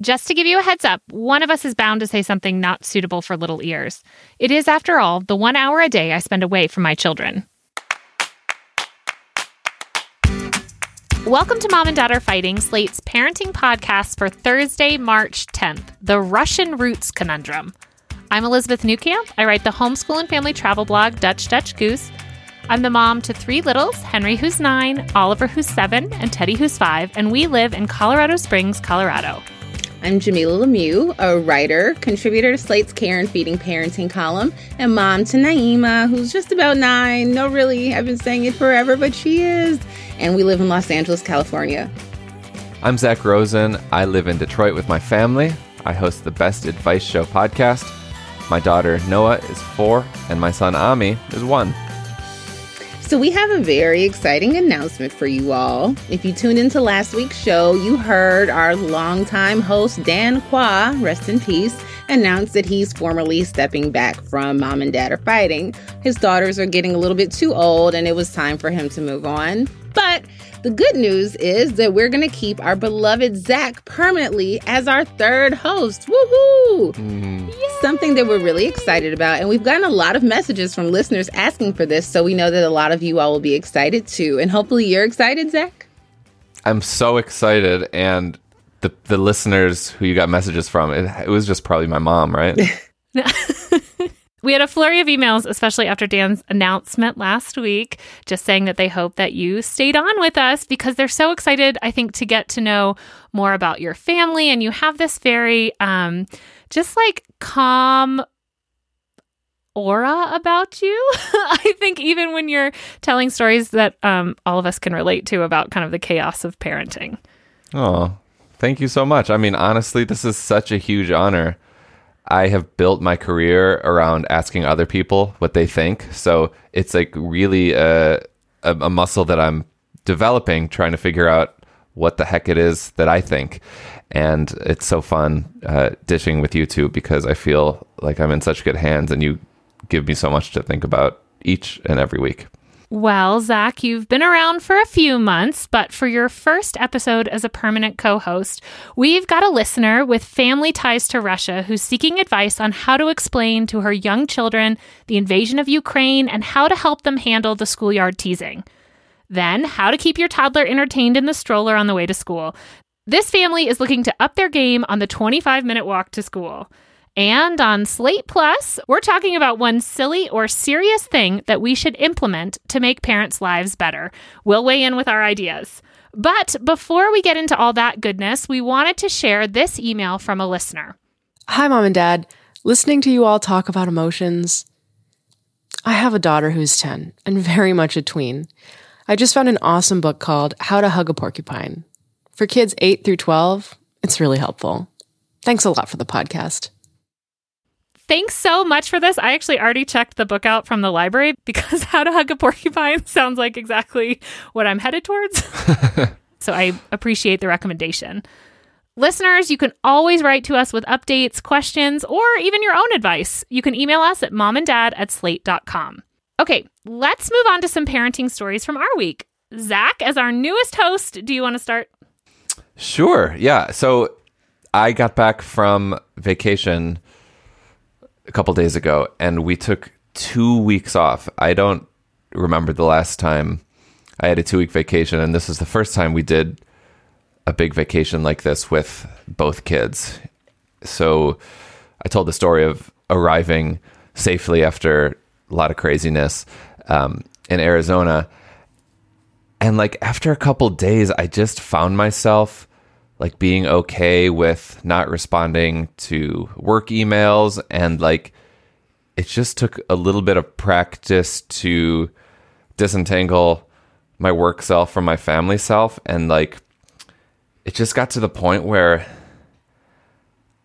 Just to give you a heads up, one of us is bound to say something not suitable for little ears. It is, after all, the one hour a day I spend away from my children. Welcome to Mom and Dad Are Fighting, Slate's parenting podcast for Thursday, March 10th, The Russian Roots Conundrum. I'm Elizabeth Newcamp. I write the homeschool and family travel blog, Dutch Dutch Goose. I'm the mom to three littles Henry, who's nine, Oliver, who's seven, and Teddy, who's five, and we live in Colorado Springs, Colorado. I'm Jamila Lemieux, a writer, contributor to Slate's Care and Feeding Parenting column, and mom to Naima, who's just about nine. No, really, I've been saying it forever, but she is. And we live in Los Angeles, California. I'm Zach Rosen. I live in Detroit with my family. I host the Best Advice Show podcast. My daughter Noah is four, and my son Ami is one. So, we have a very exciting announcement for you all. If you tuned into last week's show, you heard our longtime host, Dan Kois, rest in peace, announce that he's formally stepping back from Mom and Dad Are Fighting. His daughters are getting a little bit too old, and it was time for him to move on. But the good news is that we're going to keep our beloved Zach permanently as our third host. Woohoo! Mm. Something that we're really excited about. And we've gotten a lot of messages from listeners asking for this. So we know that a lot of you all will be excited too. And hopefully you're excited, Zach. I'm so excited. And the, the listeners who you got messages from, it, it was just probably my mom, right? We had a flurry of emails, especially after Dan's announcement last week, just saying that they hope that you stayed on with us because they're so excited, I think, to get to know more about your family. And you have this very, um, just like calm aura about you. I think even when you're telling stories that um, all of us can relate to about kind of the chaos of parenting. Oh, thank you so much. I mean, honestly, this is such a huge honor. I have built my career around asking other people what they think. So it's like really a, a, a, muscle that I'm developing, trying to figure out what the heck it is that I think. And it's so fun uh, dishing with you two because I feel like I'm in such good hands and you give me so much to think about each and every week. Well, Zach, you've been around for a few months, but for your first episode as a permanent co host, we've got a listener with family ties to Russia who's seeking advice on how to explain to her young children the invasion of Ukraine and how to help them handle the schoolyard teasing. Then, how to keep your toddler entertained in the stroller on the way to school. This family is looking to up their game on the 25 minute walk to school. And on Slate Plus, we're talking about one silly or serious thing that we should implement to make parents' lives better. We'll weigh in with our ideas. But before we get into all that goodness, we wanted to share this email from a listener. Hi, Mom and Dad. Listening to you all talk about emotions. I have a daughter who's 10 and very much a tween. I just found an awesome book called How to Hug a Porcupine. For kids 8 through 12, it's really helpful. Thanks a lot for the podcast thanks so much for this. I actually already checked the book out from the library because How to Hug a Porcupine sounds like exactly what I'm headed towards. so I appreciate the recommendation. Listeners, you can always write to us with updates, questions, or even your own advice. You can email us at momanddad at slate.com. Okay, let's move on to some parenting stories from our week. Zach, as our newest host, do you want to start? Sure. Yeah. So I got back from vacation a couple days ago, and we took two weeks off. I don't remember the last time I had a two week vacation, and this is the first time we did a big vacation like this with both kids. So I told the story of arriving safely after a lot of craziness um, in Arizona. And like after a couple days, I just found myself like being okay with not responding to work emails. And like it just took a little bit of practice to disentangle my work self from my family self. And like it just got to the point where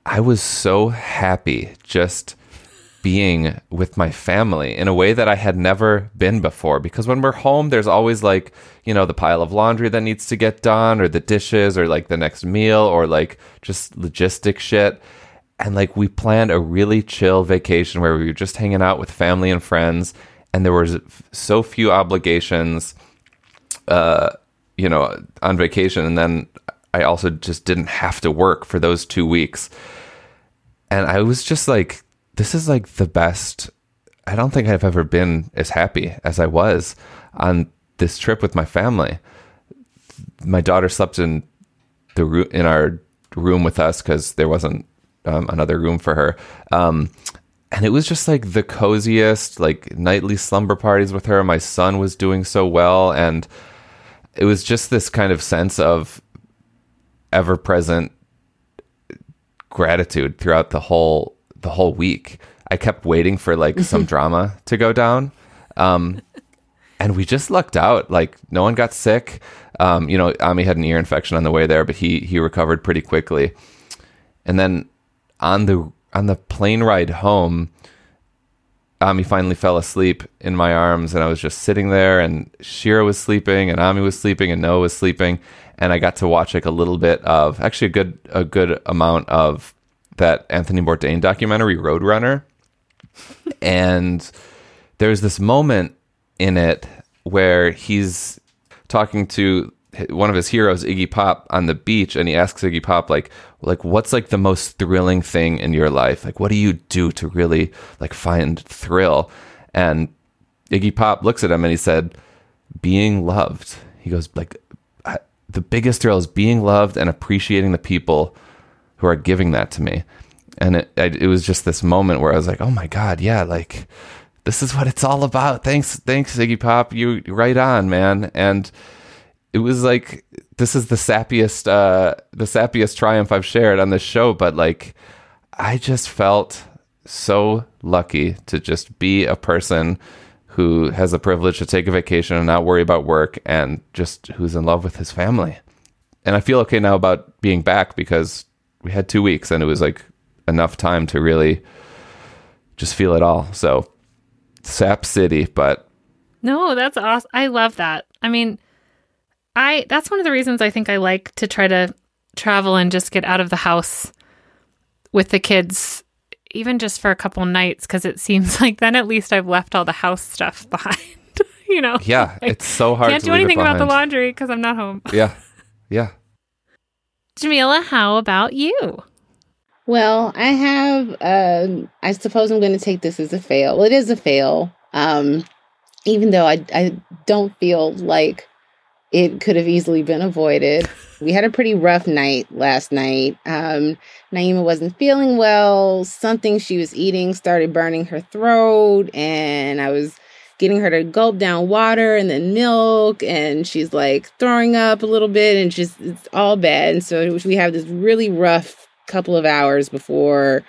I was so happy just being with my family in a way that I had never been before. Because when we're home, there's always like, you know, the pile of laundry that needs to get done, or the dishes, or like the next meal, or like just logistic shit. And like we planned a really chill vacation where we were just hanging out with family and friends, and there was so few obligations, uh, you know, on vacation. And then I also just didn't have to work for those two weeks. And I was just like, this is like the best. I don't think I've ever been as happy as I was on this trip with my family. My daughter slept in the room in our room with us because there wasn't um, another room for her. Um, and it was just like the coziest, like nightly slumber parties with her. My son was doing so well, and it was just this kind of sense of ever present gratitude throughout the whole the whole week. I kept waiting for like some drama to go down. Um, and we just lucked out. Like no one got sick. Um, you know, Ami had an ear infection on the way there, but he he recovered pretty quickly. And then on the on the plane ride home, Ami finally fell asleep in my arms, and I was just sitting there, and Shira was sleeping, and Ami was sleeping, and Noah was sleeping, and I got to watch like a little bit of actually a good a good amount of that Anthony Bourdain documentary Roadrunner, and there's this moment in it where he's talking to one of his heroes, Iggy Pop, on the beach, and he asks Iggy Pop like, like what's like the most thrilling thing in your life? Like, what do you do to really like find thrill? And Iggy Pop looks at him and he said, being loved. He goes like, the biggest thrill is being loved and appreciating the people who are giving that to me. And it, it was just this moment where I was like, oh my God, yeah, like this is what it's all about. Thanks, thanks, Iggy Pop. You right on, man. And it was like this is the sappiest, uh, the sappiest triumph I've shared on this show. But like, I just felt so lucky to just be a person who has the privilege to take a vacation and not worry about work and just who's in love with his family. And I feel okay now about being back because we had two weeks and it was like enough time to really just feel it all. So, Sap City, but no, that's awesome. I love that. I mean, I that's one of the reasons I think I like to try to travel and just get out of the house with the kids even just for a couple nights because it seems like then at least I've left all the house stuff behind. you know. Yeah, like, it's so hard. Can't do anything about the laundry because I'm not home. yeah, yeah. Jamila, how about you? Well, I have. Uh, I suppose I'm going to take this as a fail. It is a fail, um, even though I I don't feel like it could have easily been avoided. We had a pretty rough night last night. Um, Naima wasn't feeling well. Something she was eating started burning her throat, and I was getting her to gulp down water and then milk, and she's like throwing up a little bit, and just it's all bad. And so we have this really rough couple of hours before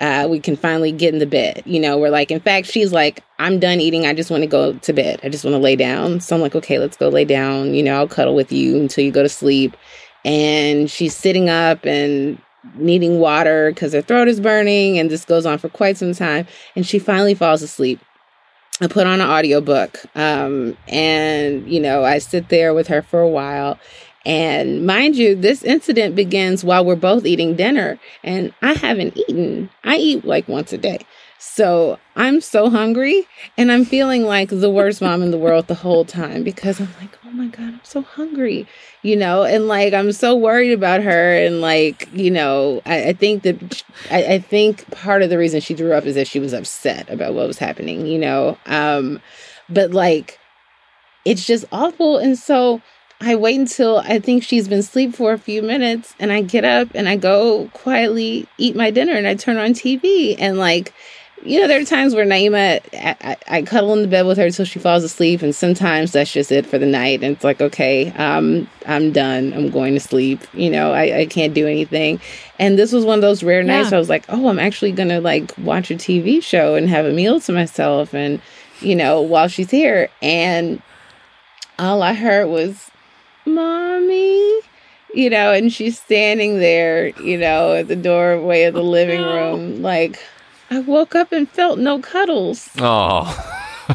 uh, we can finally get in the bed. You know, we're like, in fact, she's like, I'm done eating. I just want to go to bed. I just want to lay down. So I'm like, okay, let's go lay down. You know, I'll cuddle with you until you go to sleep. And she's sitting up and needing water because her throat is burning. And this goes on for quite some time. And she finally falls asleep. I put on an audiobook. Um, and, you know, I sit there with her for a while. And mind you, this incident begins while we're both eating dinner, and I haven't eaten. I eat like once a day. So I'm so hungry, and I'm feeling like the worst mom in the world the whole time because I'm like, oh my God, I'm so hungry, you know, and like I'm so worried about her. And like, you know, I, I think that I, I think part of the reason she threw up is that she was upset about what was happening, you know. Um, but like, it's just awful. And so, I wait until I think she's been asleep for a few minutes and I get up and I go quietly eat my dinner and I turn on TV and like you know, there are times where Naima, I, I, I, cuddle in the bed with her until she falls asleep, and sometimes that's just it for the night. And it's like, okay, um, I'm done. I'm going to sleep. You know, I, I can't do anything. And this was one of those rare yeah. nights I was like, oh, I'm actually going to like watch a TV show and have a meal to myself, and you know, while she's here. And all I heard was, "Mommy." You know, and she's standing there, you know, at the doorway of the living room, like, I woke up and felt no cuddles. Oh.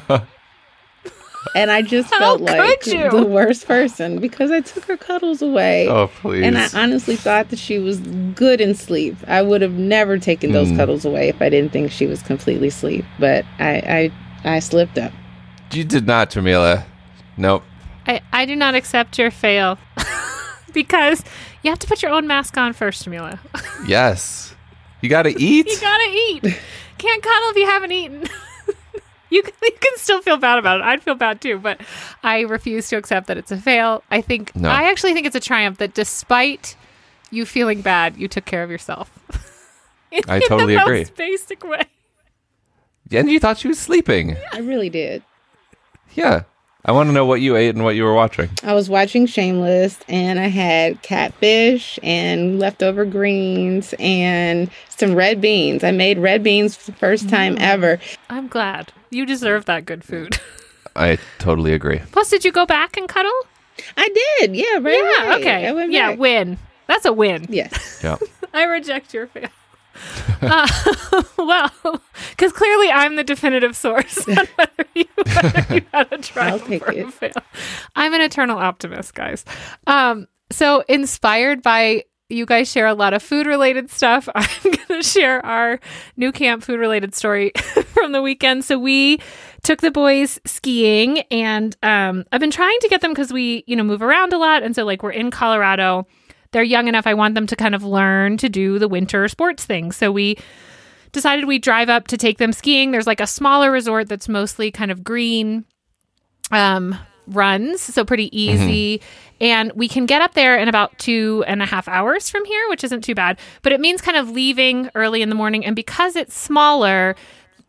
and I just felt like the worst person because I took her cuddles away. Oh, please. And I honestly thought that she was good in sleep. I would have never taken those mm. cuddles away if I didn't think she was completely asleep. But I, I, I slipped up. You did not, Jamila. Nope. I, I do not accept your fail because you have to put your own mask on first, Jamila. yes. You gotta eat. you gotta eat. Can't cuddle if you haven't eaten. you, can, you can still feel bad about it. I'd feel bad too, but I refuse to accept that it's a fail. I think no. I actually think it's a triumph that despite you feeling bad, you took care of yourself. in, I totally agree. Most basic way. And you thought she was sleeping. I really did. Yeah. I want to know what you ate and what you were watching. I was watching Shameless and I had catfish and leftover greens and some red beans. I made red beans for the first time mm. ever. I'm glad. You deserve that good food. I totally agree. Plus, did you go back and cuddle? I did. Yeah, right. Yeah, okay. Yeah, back. win. That's a win. Yes. Yeah. I reject your fail. Uh, well, because clearly I'm the definitive source on whether you, whether you had a trial or a fail. I'm an eternal optimist, guys. Um, so inspired by you guys share a lot of food related stuff. I'm going to share our Newcamp food related story from the weekend. So we took the boys skiing and um, I've been trying to get them because we, you know, move around a lot. And so like we're in Colorado they're young enough. I want them to kind of learn to do the winter sports thing. So we decided we'd drive up to take them skiing. There's like a smaller resort that's mostly kind of green um, runs, so pretty mm-hmm. easy. Mm-hmm. And we can get up there in about two and a half hours from here, which isn't too bad. But it means kind of leaving early in the morning. And because it's smaller,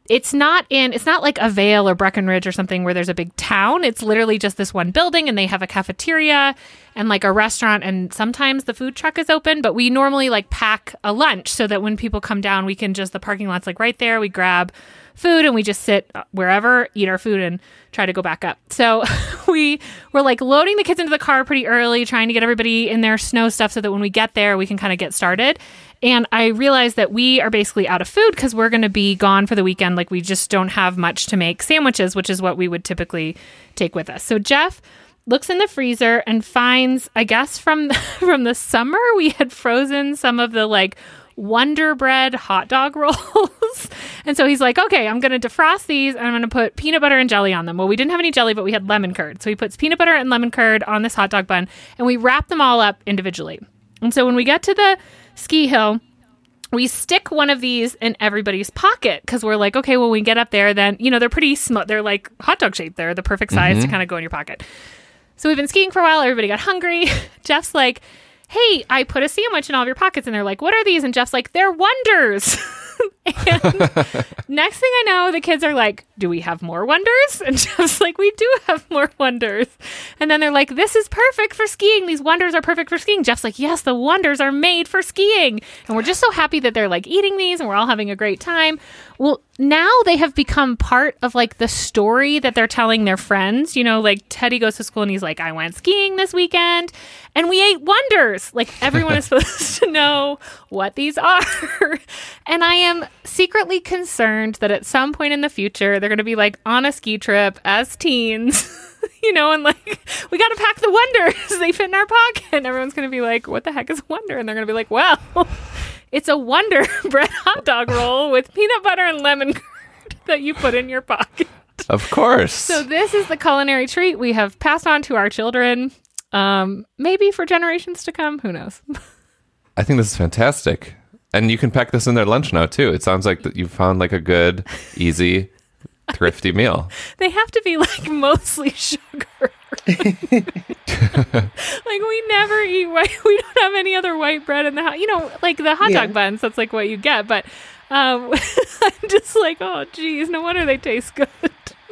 it's not in it's not like a Vail or Breckenridge or something where there's a big town. It's literally just this one building and they have a cafeteria and like a restaurant and sometimes the food truck is open, but we normally like pack a lunch so that when people come down we can just the parking lot's like right there. We grab food and we just sit uh, wherever, eat our food and try to go back up. So we were like loading the kids into the car pretty early, trying to get everybody in their snow stuff so that when we get there we can kind of get started. And I realized that we are basically out of food because we're going to be gone for the weekend. Like we just don't have much to make sandwiches, which is what we would typically take with us. So Jeff looks in the freezer and finds, I guess from from the summer, we had frozen some of the like Wonder Bread hot dog rolls. and so he's like, okay, I'm going to defrost these and I'm going to put peanut butter and jelly on them. Well, we didn't have any jelly, but we had lemon curd. So he puts peanut butter and lemon curd on this hot dog bun and we wrap them all up individually. And so when we get to the ski hill, we stick one of these in everybody's pocket because we're like, okay, when we get up there, then, you know, they're pretty small. They're like hot dog shaped. They're the perfect size mm-hmm. to kind of go in your pocket. So we've been skiing for a while. Everybody got hungry. Jeff's like, hey, I put a sandwich in all of your pockets. And they're like, what are these? And Jeff's like, they're wonders. and next thing I know, the kids are like, Do we have more wonders? And Jeff's like, We do have more wonders. And then they're like, This is perfect for skiing. These wonders are perfect for skiing. Jeff's like, Yes, the wonders are made for skiing. And we're just so happy that they're like eating these and we're all having a great time. Well, now they have become part of like the story that they're telling their friends. You know, like Teddy goes to school and he's like, I went skiing this weekend and we ate wonders. Like everyone is supposed to know what these are. and I am secretly concerned that at some point in the future, they're going to be like on a ski trip as teens. you know, and like, we got to pack the wonders. they fit in our pocket. And everyone's going to be like, what the heck is a wonder? And they're going to be like, well, it's a Wonder Bread hot dog roll with peanut butter and lemon curd that you put in your pocket. Of course. So this is the culinary treat we have passed on to our children. Um, maybe for generations to come. Who knows? I think this is fantastic, and you can pack this in their lunch now too. It sounds like that you found like a good, easy, thrifty meal. They have to be like mostly sugar. like we never eat white. We don't have any other white bread in the house. You know, like the hot Yeah. dog buns. That's like what you get. But um, I'm just like, oh, geez, no wonder they taste good.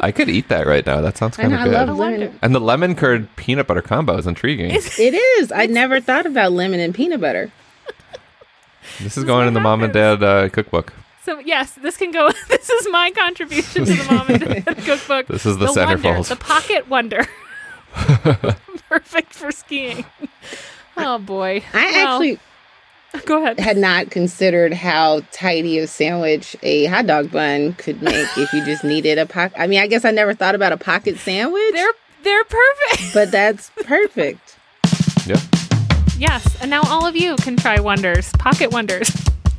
I could eat that right now. That sounds kind of good. love I wonder. lemon. and the lemon curd peanut butter combo is intriguing. It is. I never thought about lemon and peanut butter. this is going in the what mom and dad uh, cookbook. So yes, this can go. This is my contribution to the mom and dad cookbook. This is the wonder, centerfold. the pocket wonder. Perfect for skiing. Oh boy. I Well, actually go ahead. had not considered how tidy a sandwich a hot dog bun could make if you just needed a pocket. I mean, I guess I never thought about a pocket sandwich, They're they're perfect. but that's perfect. Yeah. Yes, and now all of you can try wonders, pocket wonders,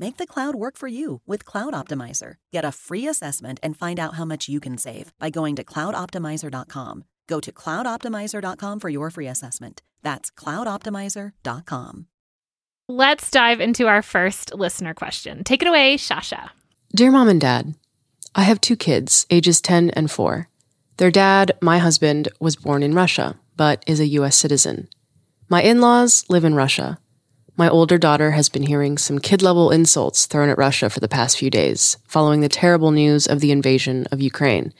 Make the cloud work for you with Cloud Optimizer. Get a free assessment and find out how much you can save by going to cloudoptimizer.com. Go to cloudoptimizer.com for your free assessment. That's cloudoptimizer.com. Let's dive into our first listener question. Take it away, Shasha. Dear mom and dad, I have two kids, ages 10 and 4. Their dad, my husband, was born in Russia, but is a U.S. citizen. My in laws live in Russia. My older daughter has been hearing some kid level insults thrown at Russia for the past few days, following the terrible news of the invasion of Ukraine.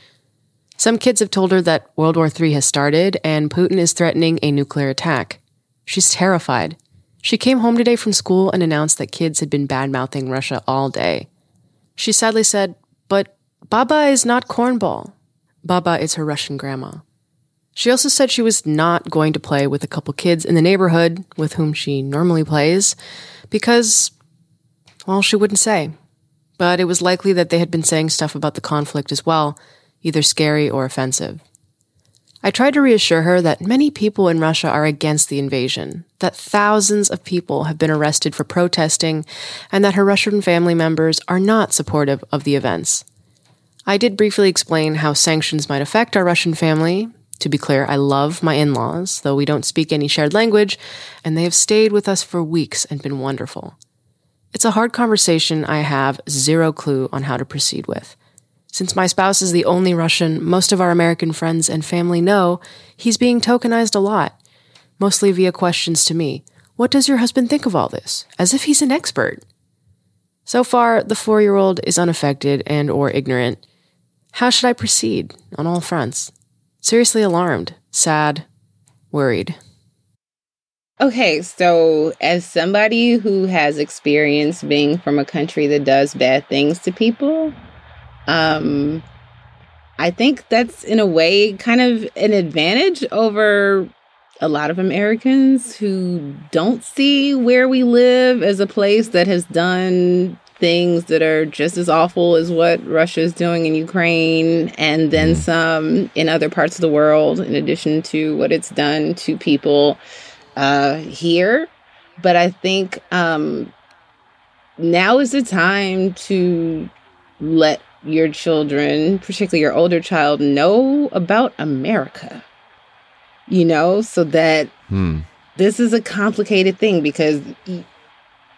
Some kids have told her that World War III has started and Putin is threatening a nuclear attack. She's terrified. She came home today from school and announced that kids had been bad mouthing Russia all day. She sadly said, But Baba is not cornball. Baba is her Russian grandma. She also said she was not going to play with a couple kids in the neighborhood with whom she normally plays because, well, she wouldn't say. But it was likely that they had been saying stuff about the conflict as well, either scary or offensive. I tried to reassure her that many people in Russia are against the invasion, that thousands of people have been arrested for protesting, and that her Russian family members are not supportive of the events. I did briefly explain how sanctions might affect our Russian family. To be clear, I love my in laws, though we don't speak any shared language, and they have stayed with us for weeks and been wonderful. It's a hard conversation I have zero clue on how to proceed with. Since my spouse is the only Russian most of our American friends and family know, he's being tokenized a lot, mostly via questions to me. What does your husband think of all this? As if he's an expert. So far, the four year old is unaffected and or ignorant. How should I proceed on all fronts? Seriously alarmed, sad, worried. Okay, so as somebody who has experience being from a country that does bad things to people, um I think that's in a way kind of an advantage over a lot of Americans who don't see where we live as a place that has done things that are just as awful as what Russia is doing in Ukraine and then some in other parts of the world in addition to what it's done to people uh here but I think um now is the time to let your children, particularly your older child, know about America. You know, so that Hmm. this is a complicated thing because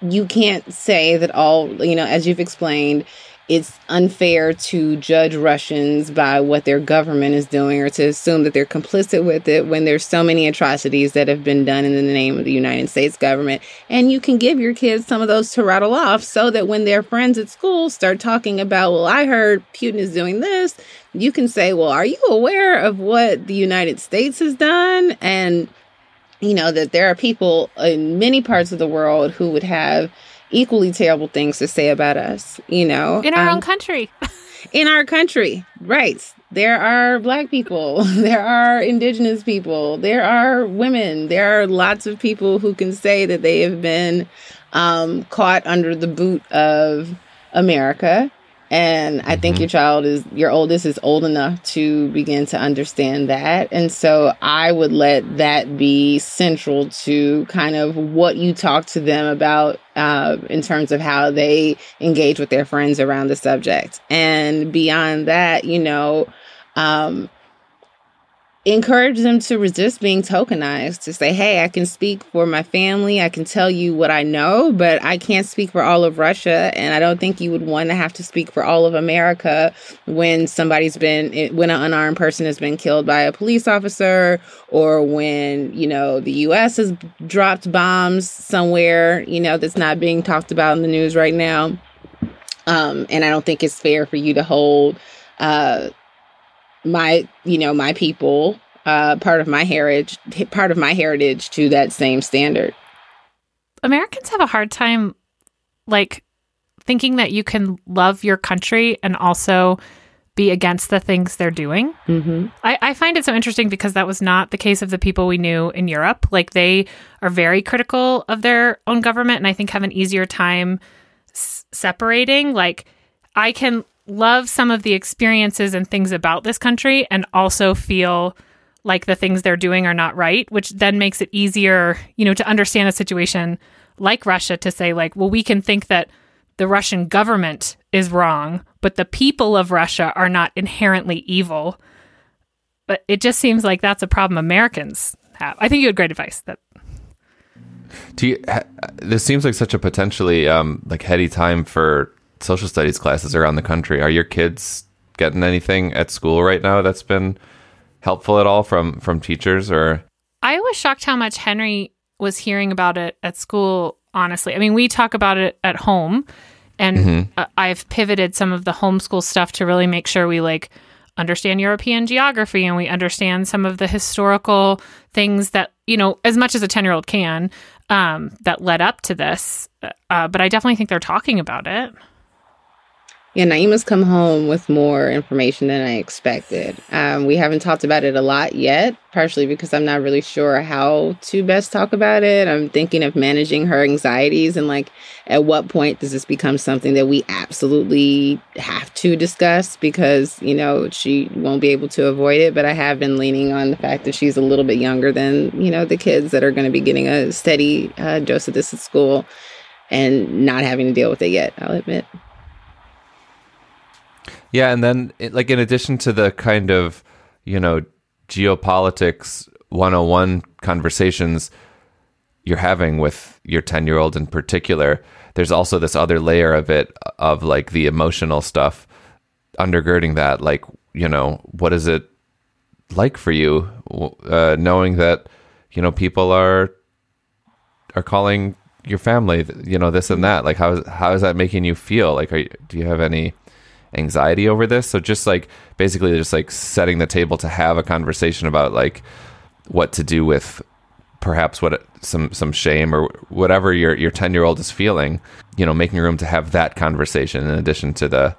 you can't say that all, you know, as you've explained, it's unfair to judge Russians by what their government is doing or to assume that they're complicit with it when there's so many atrocities that have been done in the name of the United States government. And you can give your kids some of those to rattle off so that when their friends at school start talking about, well, I heard Putin is doing this, you can say, well, are you aware of what the United States has done? And, you know, that there are people in many parts of the world who would have equally terrible things to say about us, you know. In our um, own country. in our country, right. There are black people, there are indigenous people, there are women, there are lots of people who can say that they have been um, caught under the boot of America and I think mm-hmm. your child is, your oldest is old enough to begin to understand that. And so I would let that be central to kind of what you talk to them about uh, in terms of how they engage with their friends around the subject. And beyond that, you know, um, encourage them to resist being tokenized to say hey i can speak for my family. I can tell you what i know but i can't speak for all of russia and i don't think you would want to have to speak for all of america when somebody's been when an unarmed person has been killed by a police officer or when you know the us has dropped bombs somewhere you know that's not being talked about in the news right now. Um, and i don't think it's fair for you to hold uh, my you know my people uh, part of my heritage part of my heritage to that same standard americans have a hard time like thinking that you can love your country and also be against the things they're doing. Mm-hmm. I, I, find it so interesting because that was not the case of the people we knew in Europe. Like they are very critical of their own government and I think have an easier time s- separating. Like I can love some of the experiences and things about this country and also feel like the things they're doing are not right, which then makes it easier, you know, to understand a situation like Russia to say, like, well, we can think that the Russian government is wrong, but the people of Russia are not inherently evil. But it just seems like that's a problem Americans have. I think you had great advice that do you, this seems like such a potentially um, like heady time for social studies classes around the country. Are your kids getting anything at school right now that's been helpful at all from from teachers or I was shocked how much Henry was hearing about it at school, honestly. I mean, we talk about it at home and mm-hmm. I've pivoted some of the homeschool stuff to really make sure we like understand European geography and we understand some of the historical things that, you know, as much as a 10 year old can, um, that led up to this. Uh, but I definitely think they're talking about it. Yeah, Naima's come home with more information than I expected. Um, we haven't talked about it a lot yet, partially because I'm not really sure how to best talk about it. I'm thinking of managing her anxieties and like at what point does this become something that we absolutely have to discuss because, you know, she won't be able to avoid it. But I have been leaning on the fact that she's a little bit younger than, you know, the kids that are going to be getting a steady uh, dose of this at school and not having to deal with it yet, I'll admit. Yeah, and then like in addition to the kind of, you know, geopolitics 101 conversations you're having with your 10-year-old in particular, there's also this other layer of it of like the emotional stuff undergirding that like, you know, what is it like for you uh, knowing that, you know, people are are calling your family, you know, this and that. Like how how is that making you feel? Like are, do you have any anxiety over this. So just like basically just like setting the table to have a conversation about like what to do with perhaps what some some shame or whatever your your 10 year old is feeling you know making room to have that conversation in addition to the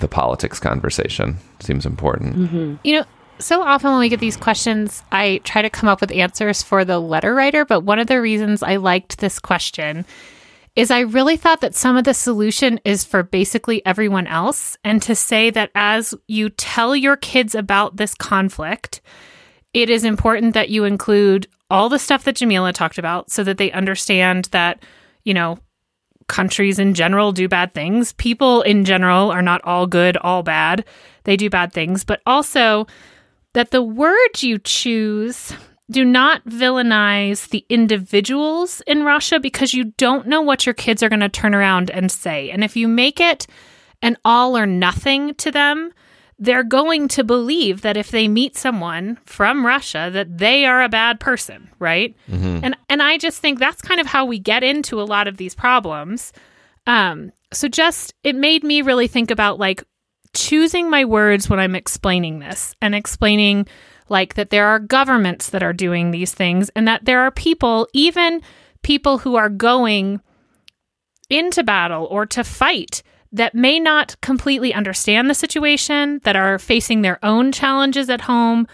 the politics conversation seems important mm-hmm. you know so often when we get these questions i try to come up with answers for the letter writer but one of the reasons i liked this question is I really thought that some of the solution is for basically everyone else. And to say that as you tell your kids about this conflict, it is important that you include all the stuff that Jamila talked about so that they understand that, you know, countries in general do bad things. People in general are not all good, all bad. They do bad things, but also that the words you choose do not villainize the individuals in Russia because you don't know what your kids are going to turn around and say. And if you make it an all or nothing to them, they're going to believe that if they meet someone from Russia that they are a bad person, right? Mm-hmm. And and I just think that's kind of how we get into a lot of these problems. Um, so just it made me really think about like choosing my words when I'm explaining this and explaining like that there are governments that are doing these things and that there are people, even people who are going into battle or to fight that may not completely understand the situation, that are facing their own challenges at home,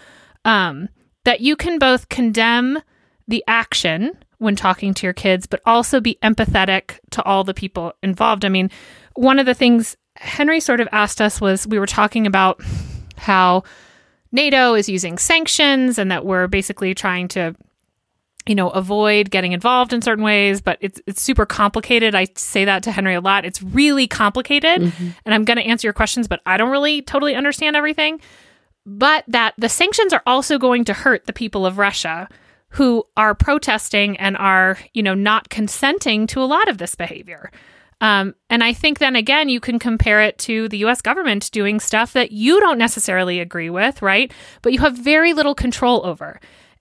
um, that you can both condemn the action when talking to your kids, but also be empathetic to all the people involved. I mean, one of the things Henry sort of asked us was we were talking about how NATO is using sanctions and that we're basically trying to you know, avoid getting involved in certain ways, but it's it's super complicated. I say that to Henry a lot. It's really complicated, mm-hmm. and I'm going to answer your questions, but I don't really totally understand everything. But that the sanctions are also going to hurt the people of Russia who are protesting and are, you know, not consenting to a lot of this behavior. Um, and I think then again, you can compare it to the US government doing stuff that you don't necessarily agree with, right? But you have very little control over.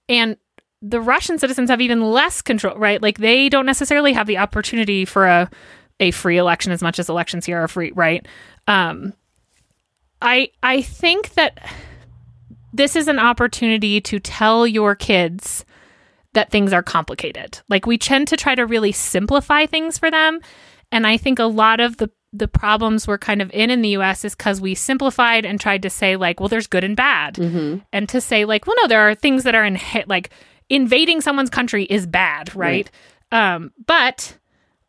And the Russian citizens have even less control, right? Like they don't necessarily have the opportunity for a a free election as much as elections here are free, right? Um, I I think that this is an opportunity to tell your kids that things are complicated. Like we tend to try to really simplify things for them, and I think a lot of the the problems we're kind of in in the US is because we simplified and tried to say like, well, there's good and bad, mm-hmm. and to say like, well, no, there are things that are in hit, like invading someone's country is bad, right? right. Um, but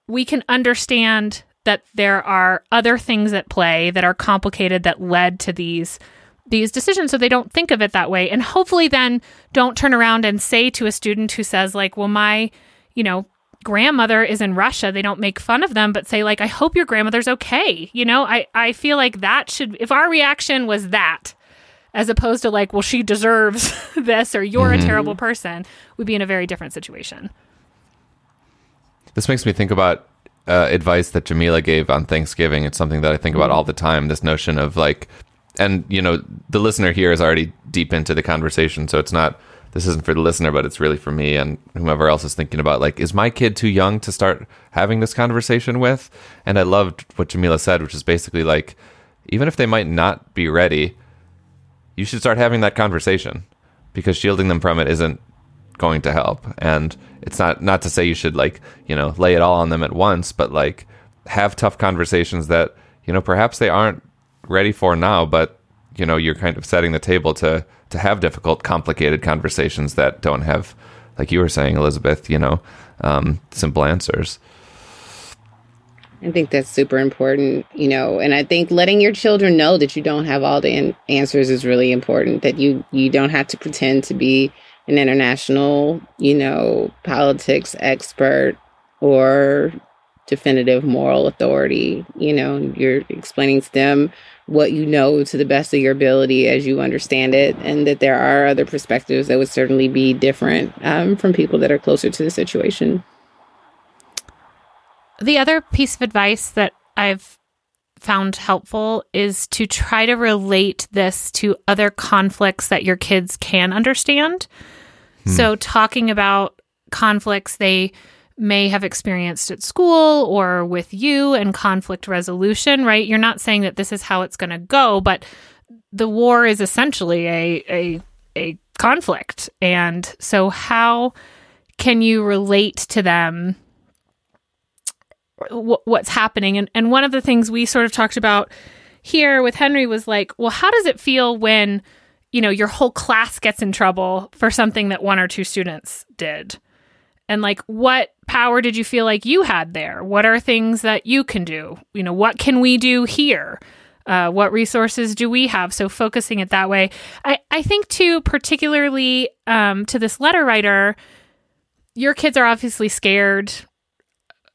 we can understand that there are other things at play that are complicated that led to these these decisions so they don't think of it that way and hopefully then don't turn around and say to a student who says like well my you know grandmother is in Russia they don't make fun of them but say like I hope your grandmother's okay you know I I feel like that should if our reaction was that as opposed to like, well, she deserves this or you're mm-hmm. a terrible person, we'd be in a very different situation. This makes me think about uh, advice that Jamila gave on Thanksgiving. It's something that I think about all the time. This notion of like, and you know, the listener here is already deep into the conversation, so it's not. This isn't for the listener, but it's really for me and whomever else is thinking about like, is my kid too young to start having this conversation with? And I loved what Jamila said, which is basically like, even if they might not be ready, you should start having that conversation because shielding them from it isn't going to help. And it's not not to say you should like, you know, lay it all on them at once, but like have tough conversations that, you know, perhaps they aren't ready for now, but you know, you're kind of setting the table to to have difficult, complicated conversations that don't have like you were saying, Elizabeth, you know, um, simple answers. I think that's super important, you know, and I think letting your children know that you don't have all the an- answers is really important. That you you don't have to pretend to be an international, you know, politics expert or definitive moral authority. You know, you're explaining to them what you know to the best of your ability as you understand it, and that there are other perspectives that would certainly be different um, from people that are closer to the situation. The other piece of advice that I've found helpful is to try to relate this to other conflicts that your kids can understand. Hmm. So, talking about conflicts they may have experienced at school or with you and conflict resolution, right? You're not saying that this is how it's going to go, but the war is essentially a, a, a conflict. And so, how can you relate to them what's happening. And, and one of the things we sort of talked about here with Henry was like, well, how does it feel when, you know, your whole class gets in trouble for something that one or two students did? And like, what power did you feel like you had there? What are things that you can do? You know, what can we do here? Uh, what resources do we have? So focusing it that way. I, I think too, particularly um, to this letter writer, your kids are obviously scared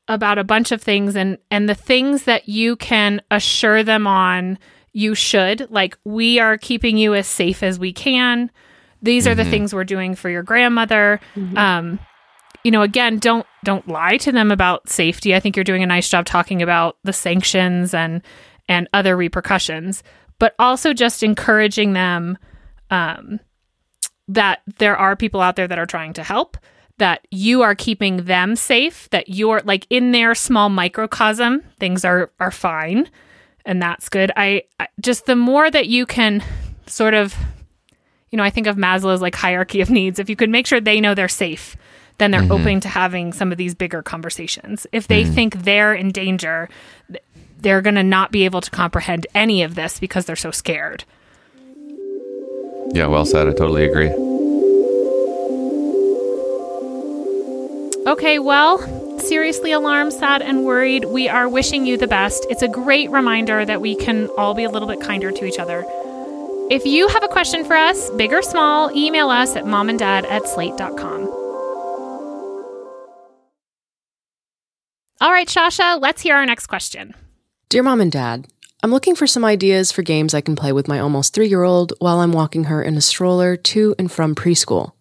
about a bunch of things and and the things that you can assure them on you should like we are keeping you as safe as we can these are the things we're doing for your grandmother. Um, you know, again, don't don't lie to them about safety. I think you're doing a nice job talking about the sanctions and and other repercussions, but also just encouraging them um, that there are people out there that are trying to help. That you are keeping them safe. That you're like in their small microcosm, things are are fine, and that's good. I, I just the more that you can sort of you know, I think of Maslow's like hierarchy of needs. If you could make sure they know they're safe, then they're mm-hmm. open to having some of these bigger conversations. If they mm-hmm. think they're in danger, they're going to not be able to comprehend any of this because they're so scared. Yeah, well said. I totally agree. Okay, well, seriously alarmed, sad, and worried, we are wishing you the best. It's a great reminder that we can all be a little bit kinder to each other. If you have a question for us, big or small, email us at momanddad at slate.com. All right, Shasha, let's hear our next question. Dear Mom and Dad, I'm looking for some ideas for games I can play with my almost three year old while I'm walking her in a stroller to and from preschool.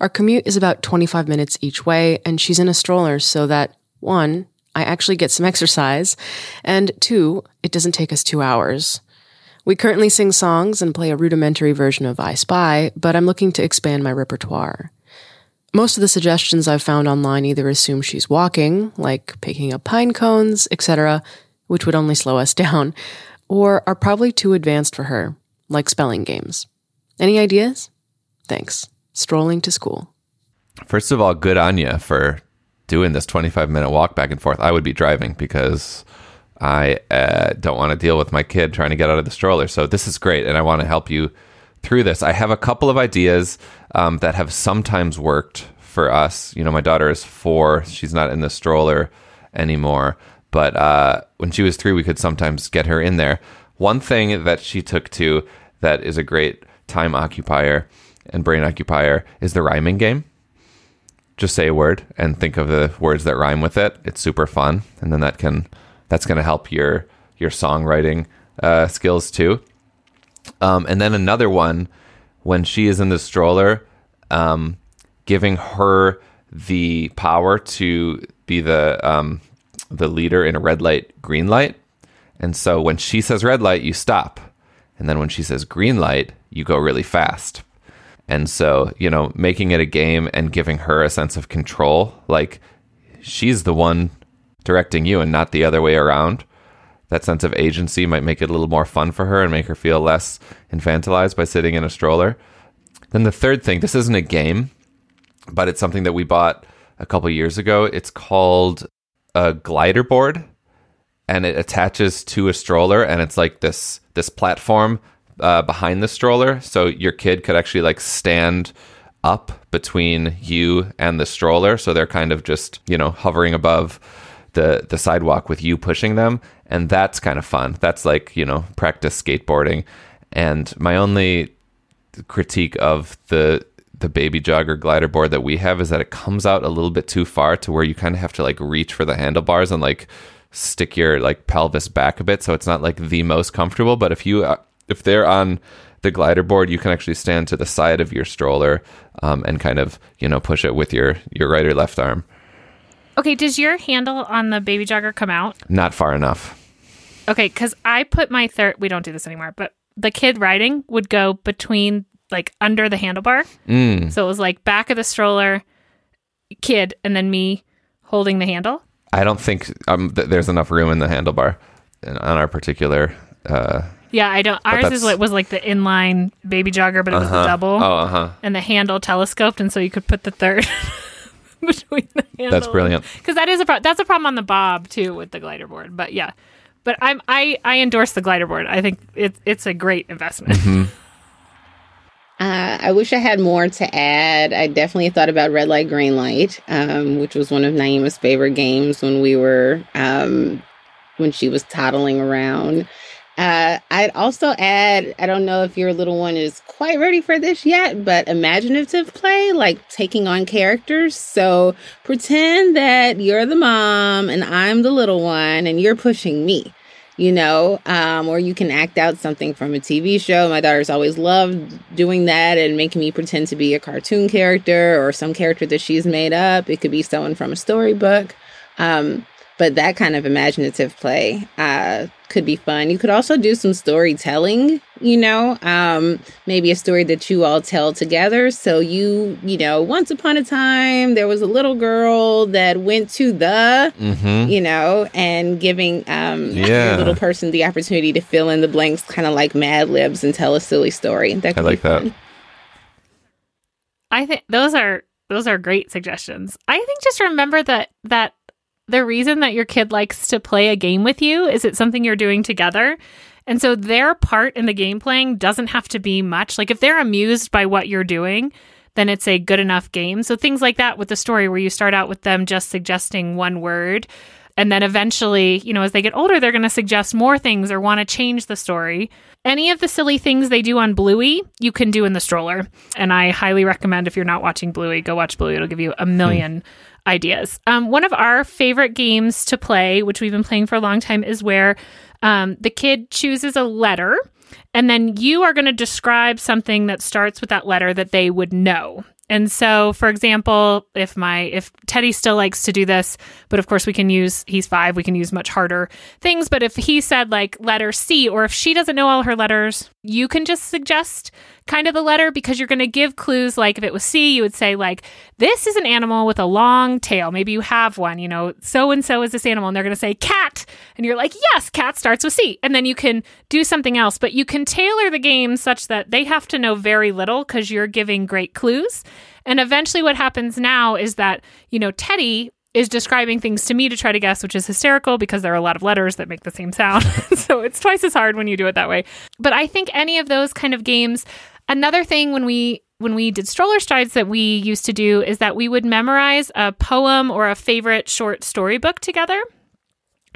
Our commute is about 25 minutes each way, and she's in a stroller so that, one, I actually get some exercise, and two, it doesn't take us two hours. We currently sing songs and play a rudimentary version of I Spy, but I'm looking to expand my repertoire. Most of the suggestions I've found online either assume she's walking, like picking up pine cones, etc., which would only slow us down, or are probably too advanced for her, like spelling games. Any ideas? Thanks. Strolling to school. First of all, good on you for doing this 25 minute walk back and forth. I would be driving because I uh, don't want to deal with my kid trying to get out of the stroller. So this is great, and I want to help you through this. I have a couple of ideas um, that have sometimes worked for us. You know, my daughter is four; she's not in the stroller anymore. But uh, when she was three, we could sometimes get her in there. One thing that she took to that is a great time occupier and brain occupier is the rhyming game just say a word and think of the words that rhyme with it. It's super fun, and then that can that's going to help your your songwriting uh, skills too. Um, and then another one when she is in the stroller, um, giving her the power to be the um, the leader in a red light, green light. And so when she says red light, you stop, and then when she says green light, you go really fast. And so, you know, making it a game and giving her a sense of control, like she's the one directing you and not the other way around. That sense of agency might make it a little more fun for her and make her feel less infantilized by sitting in a stroller. Then the third thing, this isn't a game, but it's something that we bought a couple years ago. It's called a glider board and it attaches to a stroller and it's like this this platform uh, behind the stroller so your kid could actually like stand up between you and the stroller so they're kind of just you know hovering above the the sidewalk with you pushing them and that's kind of fun. That's like you know practice skateboarding. And my only critique of the the baby jogger glider board that we have is that it comes out a little bit too far to where you kind of have to like reach for the handlebars and like stick your like pelvis back a bit. So it's not like the most comfortable. But if you uh, if they're on the glider board you can actually stand to the side of your stroller um, and kind of you know push it with your your right or left arm Okay, does your handle on the baby jogger come out? not far enough Okay, because I put my third, we don't do this anymore, but the kid riding would go between, like, under the handlebar. mm. So it was like back of the stroller, kid, and then me holding the handle. i don't think um, th- there's enough room in the handlebar in- on our particular uh, Yeah, I don't. Ours is was like the inline baby jogger, but it was the double, oh uh-huh and the handle telescoped, and so you could put the third between the handle. That's brilliant. Because that is a pro- that's a problem on the bob too with the glider board. But yeah, but I'm I I endorse the glider board. I think it's it's a great investment. Mm-hmm. Uh, I wish I had more to add. I definitely thought about Red Light, Green Light, um, which was one of Naima's favorite games when we were um, when she was toddling around. Uh, I'd also add, I don't know if your little one is quite ready for this yet, but imaginative play, like taking on characters. So pretend that you're the mom and I'm the little one and you're pushing me. you know, um, or you can act out something from a TV show. My daughter's always loved doing that and making me pretend to be a cartoon character or some character that she's made up. It could be someone from a storybook. Um, but that kind of imaginative play uh, could be fun. You could also do some storytelling, you know, um, maybe a story that you all tell together. So you, you know, once upon a time, there was a little girl that went to the, Mm-hmm. you know, and giving um, Yeah. the little person the opportunity to fill in the blanks, kind of like Mad Libs, and tell a silly story. That I like be that. I think those are those are great suggestions. I think just remember that that the reason that your kid likes to play a game with you is it's something you're doing together. And so their part in the game playing doesn't have to be much. Like if they're amused by what you're doing, then it's a good enough game. So things like that with the story where you start out with them just suggesting one word and then eventually, you know, as they get older, they're going to suggest more things or want to change the story. Any of the silly things they do on Bluey, you can do in the stroller. And I highly recommend if you're not watching Bluey, go watch Bluey. It'll give you a million ideas. Um, one of our favorite games to play, which we've been playing for a long time, is where um, the kid chooses a letter. And then you are going to describe something that starts with that letter that they would know. And so, for example, if my if Teddy still likes to do this, but of course we can use he's five, we can use much harder things. But if he said like letter C, or if she doesn't know all her letters, you can just suggest kind of the letter because you're going to give clues. Like if it was C, you would say like this is an animal with a long tail. Maybe you have one. You know, so and so is this animal, and they're going to say cat, and you're like yes, cat starts with C, and then you can do something else. But you can tailor the game such that they have to know very little because you're giving great clues. And eventually, what happens now is that, you know, Teddy is describing things to me to try to guess, which is hysterical because there are a lot of letters that make the same sound. so it's twice as hard when you do it that way. But I think any of those kind of games, another thing when we when we did stroller strides that we used to do is that we would memorize a poem or a favorite short storybook together.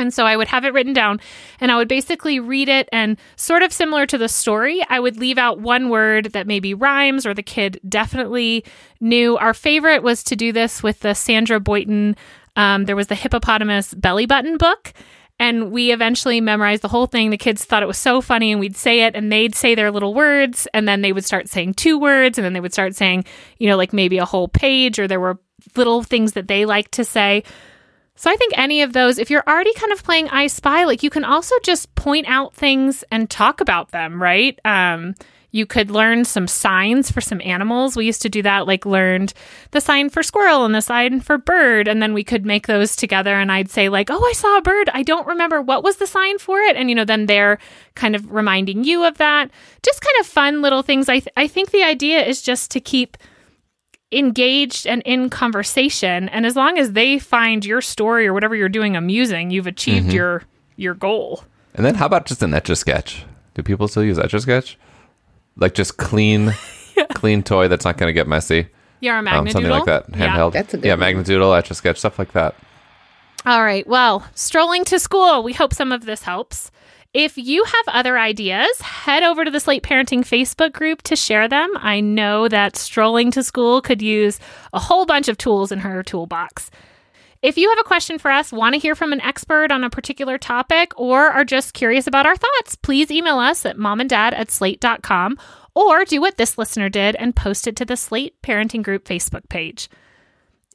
And so I would have it written down and I would basically read it and sort of similar to the story, I would leave out one word that maybe rhymes or the kid definitely knew. Our favorite was to do this with the Sandra Boynton. um, there was the hippopotamus belly button book. And we eventually memorized the whole thing. The kids thought it was so funny, and we'd say it, and they'd say their little words, and then they would start saying two words, and then they would start saying, you know, like maybe a whole page, or there were little things that they liked to say. So I think any of those, if you're already kind of playing I Spy, like you can also just point out things and talk about them, right? Um, you could learn some signs for some animals. We used to do that, like learned the sign for squirrel and the sign for bird, and then we could make those together. And I'd say like, "Oh, I saw a bird. I don't remember what was the sign for it." And you know, then they're kind of reminding you of that. Just kind of fun little things. I th- I think the idea is just to keep engaged and in conversation and as long as they find your story or whatever you're doing amusing you've achieved your your goal And then how about just an etch a sketch? Do people still use etch a sketch? Like just clean, clean toy that's not going to get messy. you're a Um, magnet something like that, handheld. That's a good yeah, one. Magnadoodle, etch a sketch, stuff like that. All right. Well, strolling to school. We hope some of this helps. If you have other ideas, head over to the Slate Parenting Facebook group to share them. I know that strolling to school could use a whole bunch of tools in her toolbox. If you have a question for us, want to hear from an expert on a particular topic, or are just curious about our thoughts, please email us at momanddad at slate.com or do what this listener did and post it to the Slate Parenting Group Facebook page.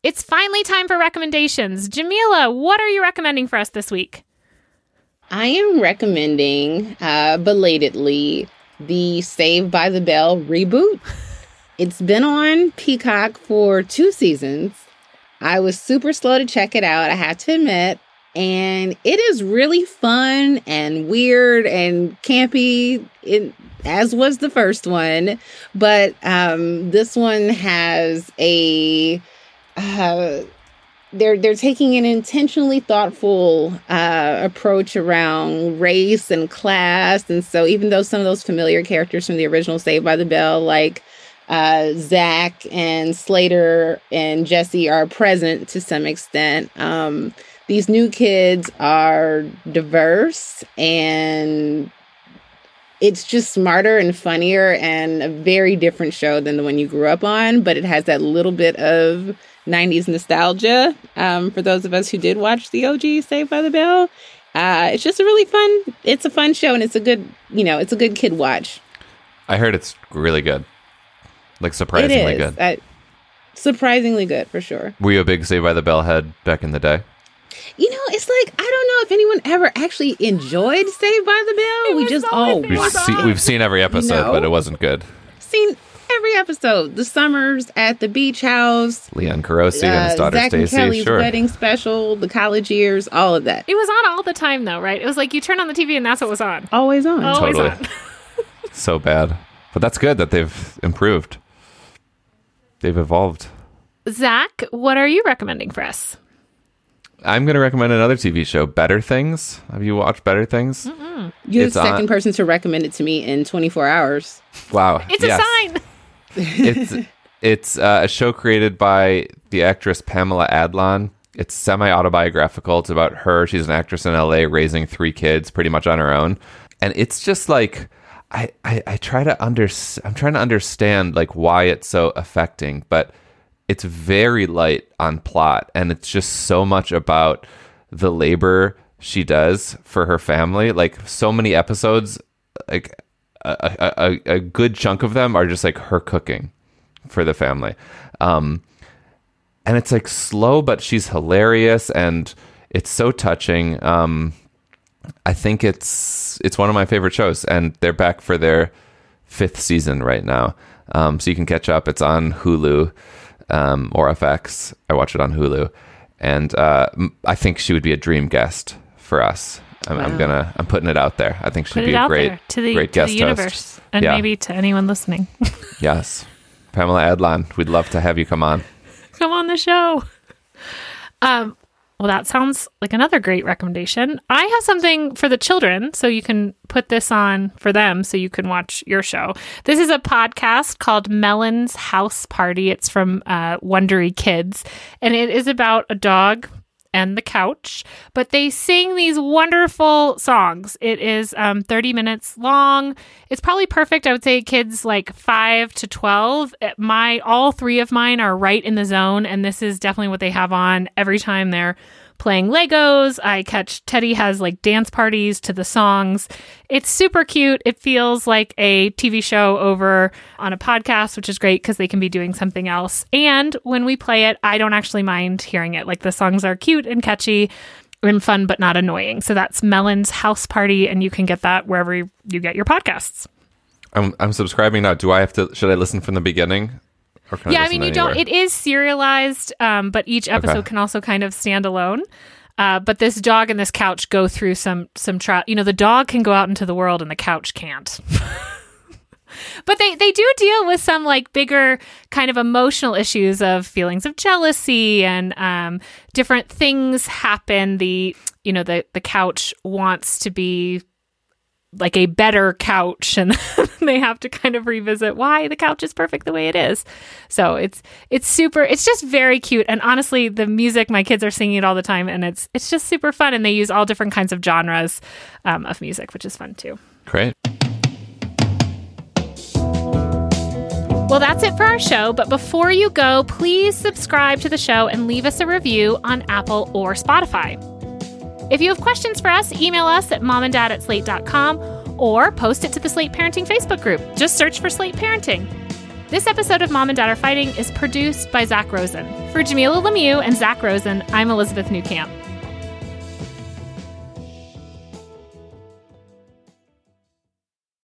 It's finally time for recommendations. Jamilah, what are you recommending for us this week? I am recommending uh, belatedly the Saved by the Bell reboot. It's been on Peacock for two seasons. I was super slow to check it out, I have to admit. And it is really fun and weird and campy, it, as was the first one. But um, this one has a. Uh, they're they're taking an intentionally thoughtful uh, approach around race and class, and so even though some of those familiar characters from the original Saved by the Bell, like uh, Zach and Slater and Jesse, are present to some extent, um, these new kids are diverse and it's just smarter and funnier and a very different show than the one you grew up on, but it has that little bit of 90s nostalgia um, for those of us who did watch the OG Saved by the Bell. Uh, it's just a really fun. It's a fun show, and it's a good, you know, it's a good kid watch. I heard it's really good, like surprisingly it is. good. Uh, surprisingly good for sure. Were you a big Saved by the Bell head back in the day? You know, it's like I don't know if anyone ever actually enjoyed Saved by the Bell. we just all We've, watched see, it. we've seen every episode, No. but it wasn't good. seen every episode. The summers at the beach house, Leon Carosi and his uh, daughter Zach and Kelly's Sure. wedding special, the college years, all of that. It was on all the time though, right? It was like you turn on the TV and that's what was on. Always on. Always Totally. on. so bad. But that's good that they've improved. They've evolved. Zach, what are you recommending for us? I'm going to recommend another TV show, Better Things. Have you watched Better Things? You're It's the second on- person to recommend it to me in 24 hours. Wow. It's yes. a sign. It's it's uh, a show created by the actress Pamela Adlon. It's semi autobiographical. It's about her. She's an actress in LA raising three kids pretty much on her own. And it's just like I, I, I try to under I'm trying to understand like why it's so affecting, but it's very light on plot and it's just so much about the labor she does for her family. Like so many episodes, like a, a, a, good chunk of them are just like her cooking for the family. Um, and it's like slow, but she's hilarious and it's so touching. Um, I think it's it's one of my favorite shows, and they're back for their fifth season right now. Um, so you can catch up. It's on Hulu um, or FX. I watch it on Hulu, and uh, I think she would be a dream guest for us. I'm, I'm gonna I'm putting it out there. I think she'd Put be a great there to the, great to guest the host. universe and Yeah. maybe to anyone listening. Yes. Pamela Adlon, we'd love to have you come on. Come on the show. Um, well, that sounds like another great recommendation. I have something for the children, so you can put this on for them so you can watch your show. This is a podcast called Melon's House Party. It's from uh, Wondery Kids, and it is about a dog and the couch, but they sing these wonderful songs. It is um, 30 minutes long. It's probably perfect. I would say kids like five to 12. Uh, My all three of mine are right in the zone, and this is definitely what they have on every time they're playing Legos. I catch Teddy has like dance parties to the songs. It's super cute. It feels like a TV show over on a podcast, which is great because they can be doing something else. And when we play it, I don't actually mind hearing it. Like the songs are cute and catchy and fun, but not annoying. So that's Melon's House Party, and you can get that wherever you get your podcasts. I'm I'm subscribing now. Do I have to should I listen from the beginning? Yeah, I mean, you don't. It is serialized, um, but each episode Okay. can also kind of stand alone. Uh, but this dog and this couch go through some some trial. You know, the dog can go out into the world and the couch can't. but they they do deal with some like bigger kind of emotional issues of feelings of jealousy and um, different things happen. The you know the the couch wants to be like a better couch and they have to kind of revisit why the couch is perfect the way it is. So it's it's super it's just very cute and honestly the music my kids are singing it all the time and it's it's just super fun and they use all different kinds of genres um, of music which is fun too. Great. Well, that's it for our show. But before you go, please subscribe to the show and leave us a review on Apple or Spotify. If you have questions for us, email us at momanddad at slate.com or post it to the Slate Parenting Facebook group. Just search for Slate Parenting. This episode of Mom and Dad Are Fighting is produced by Zach Rosen. For Jamilah Lemieux and Zach Rosen, I'm Elizabeth Newcamp.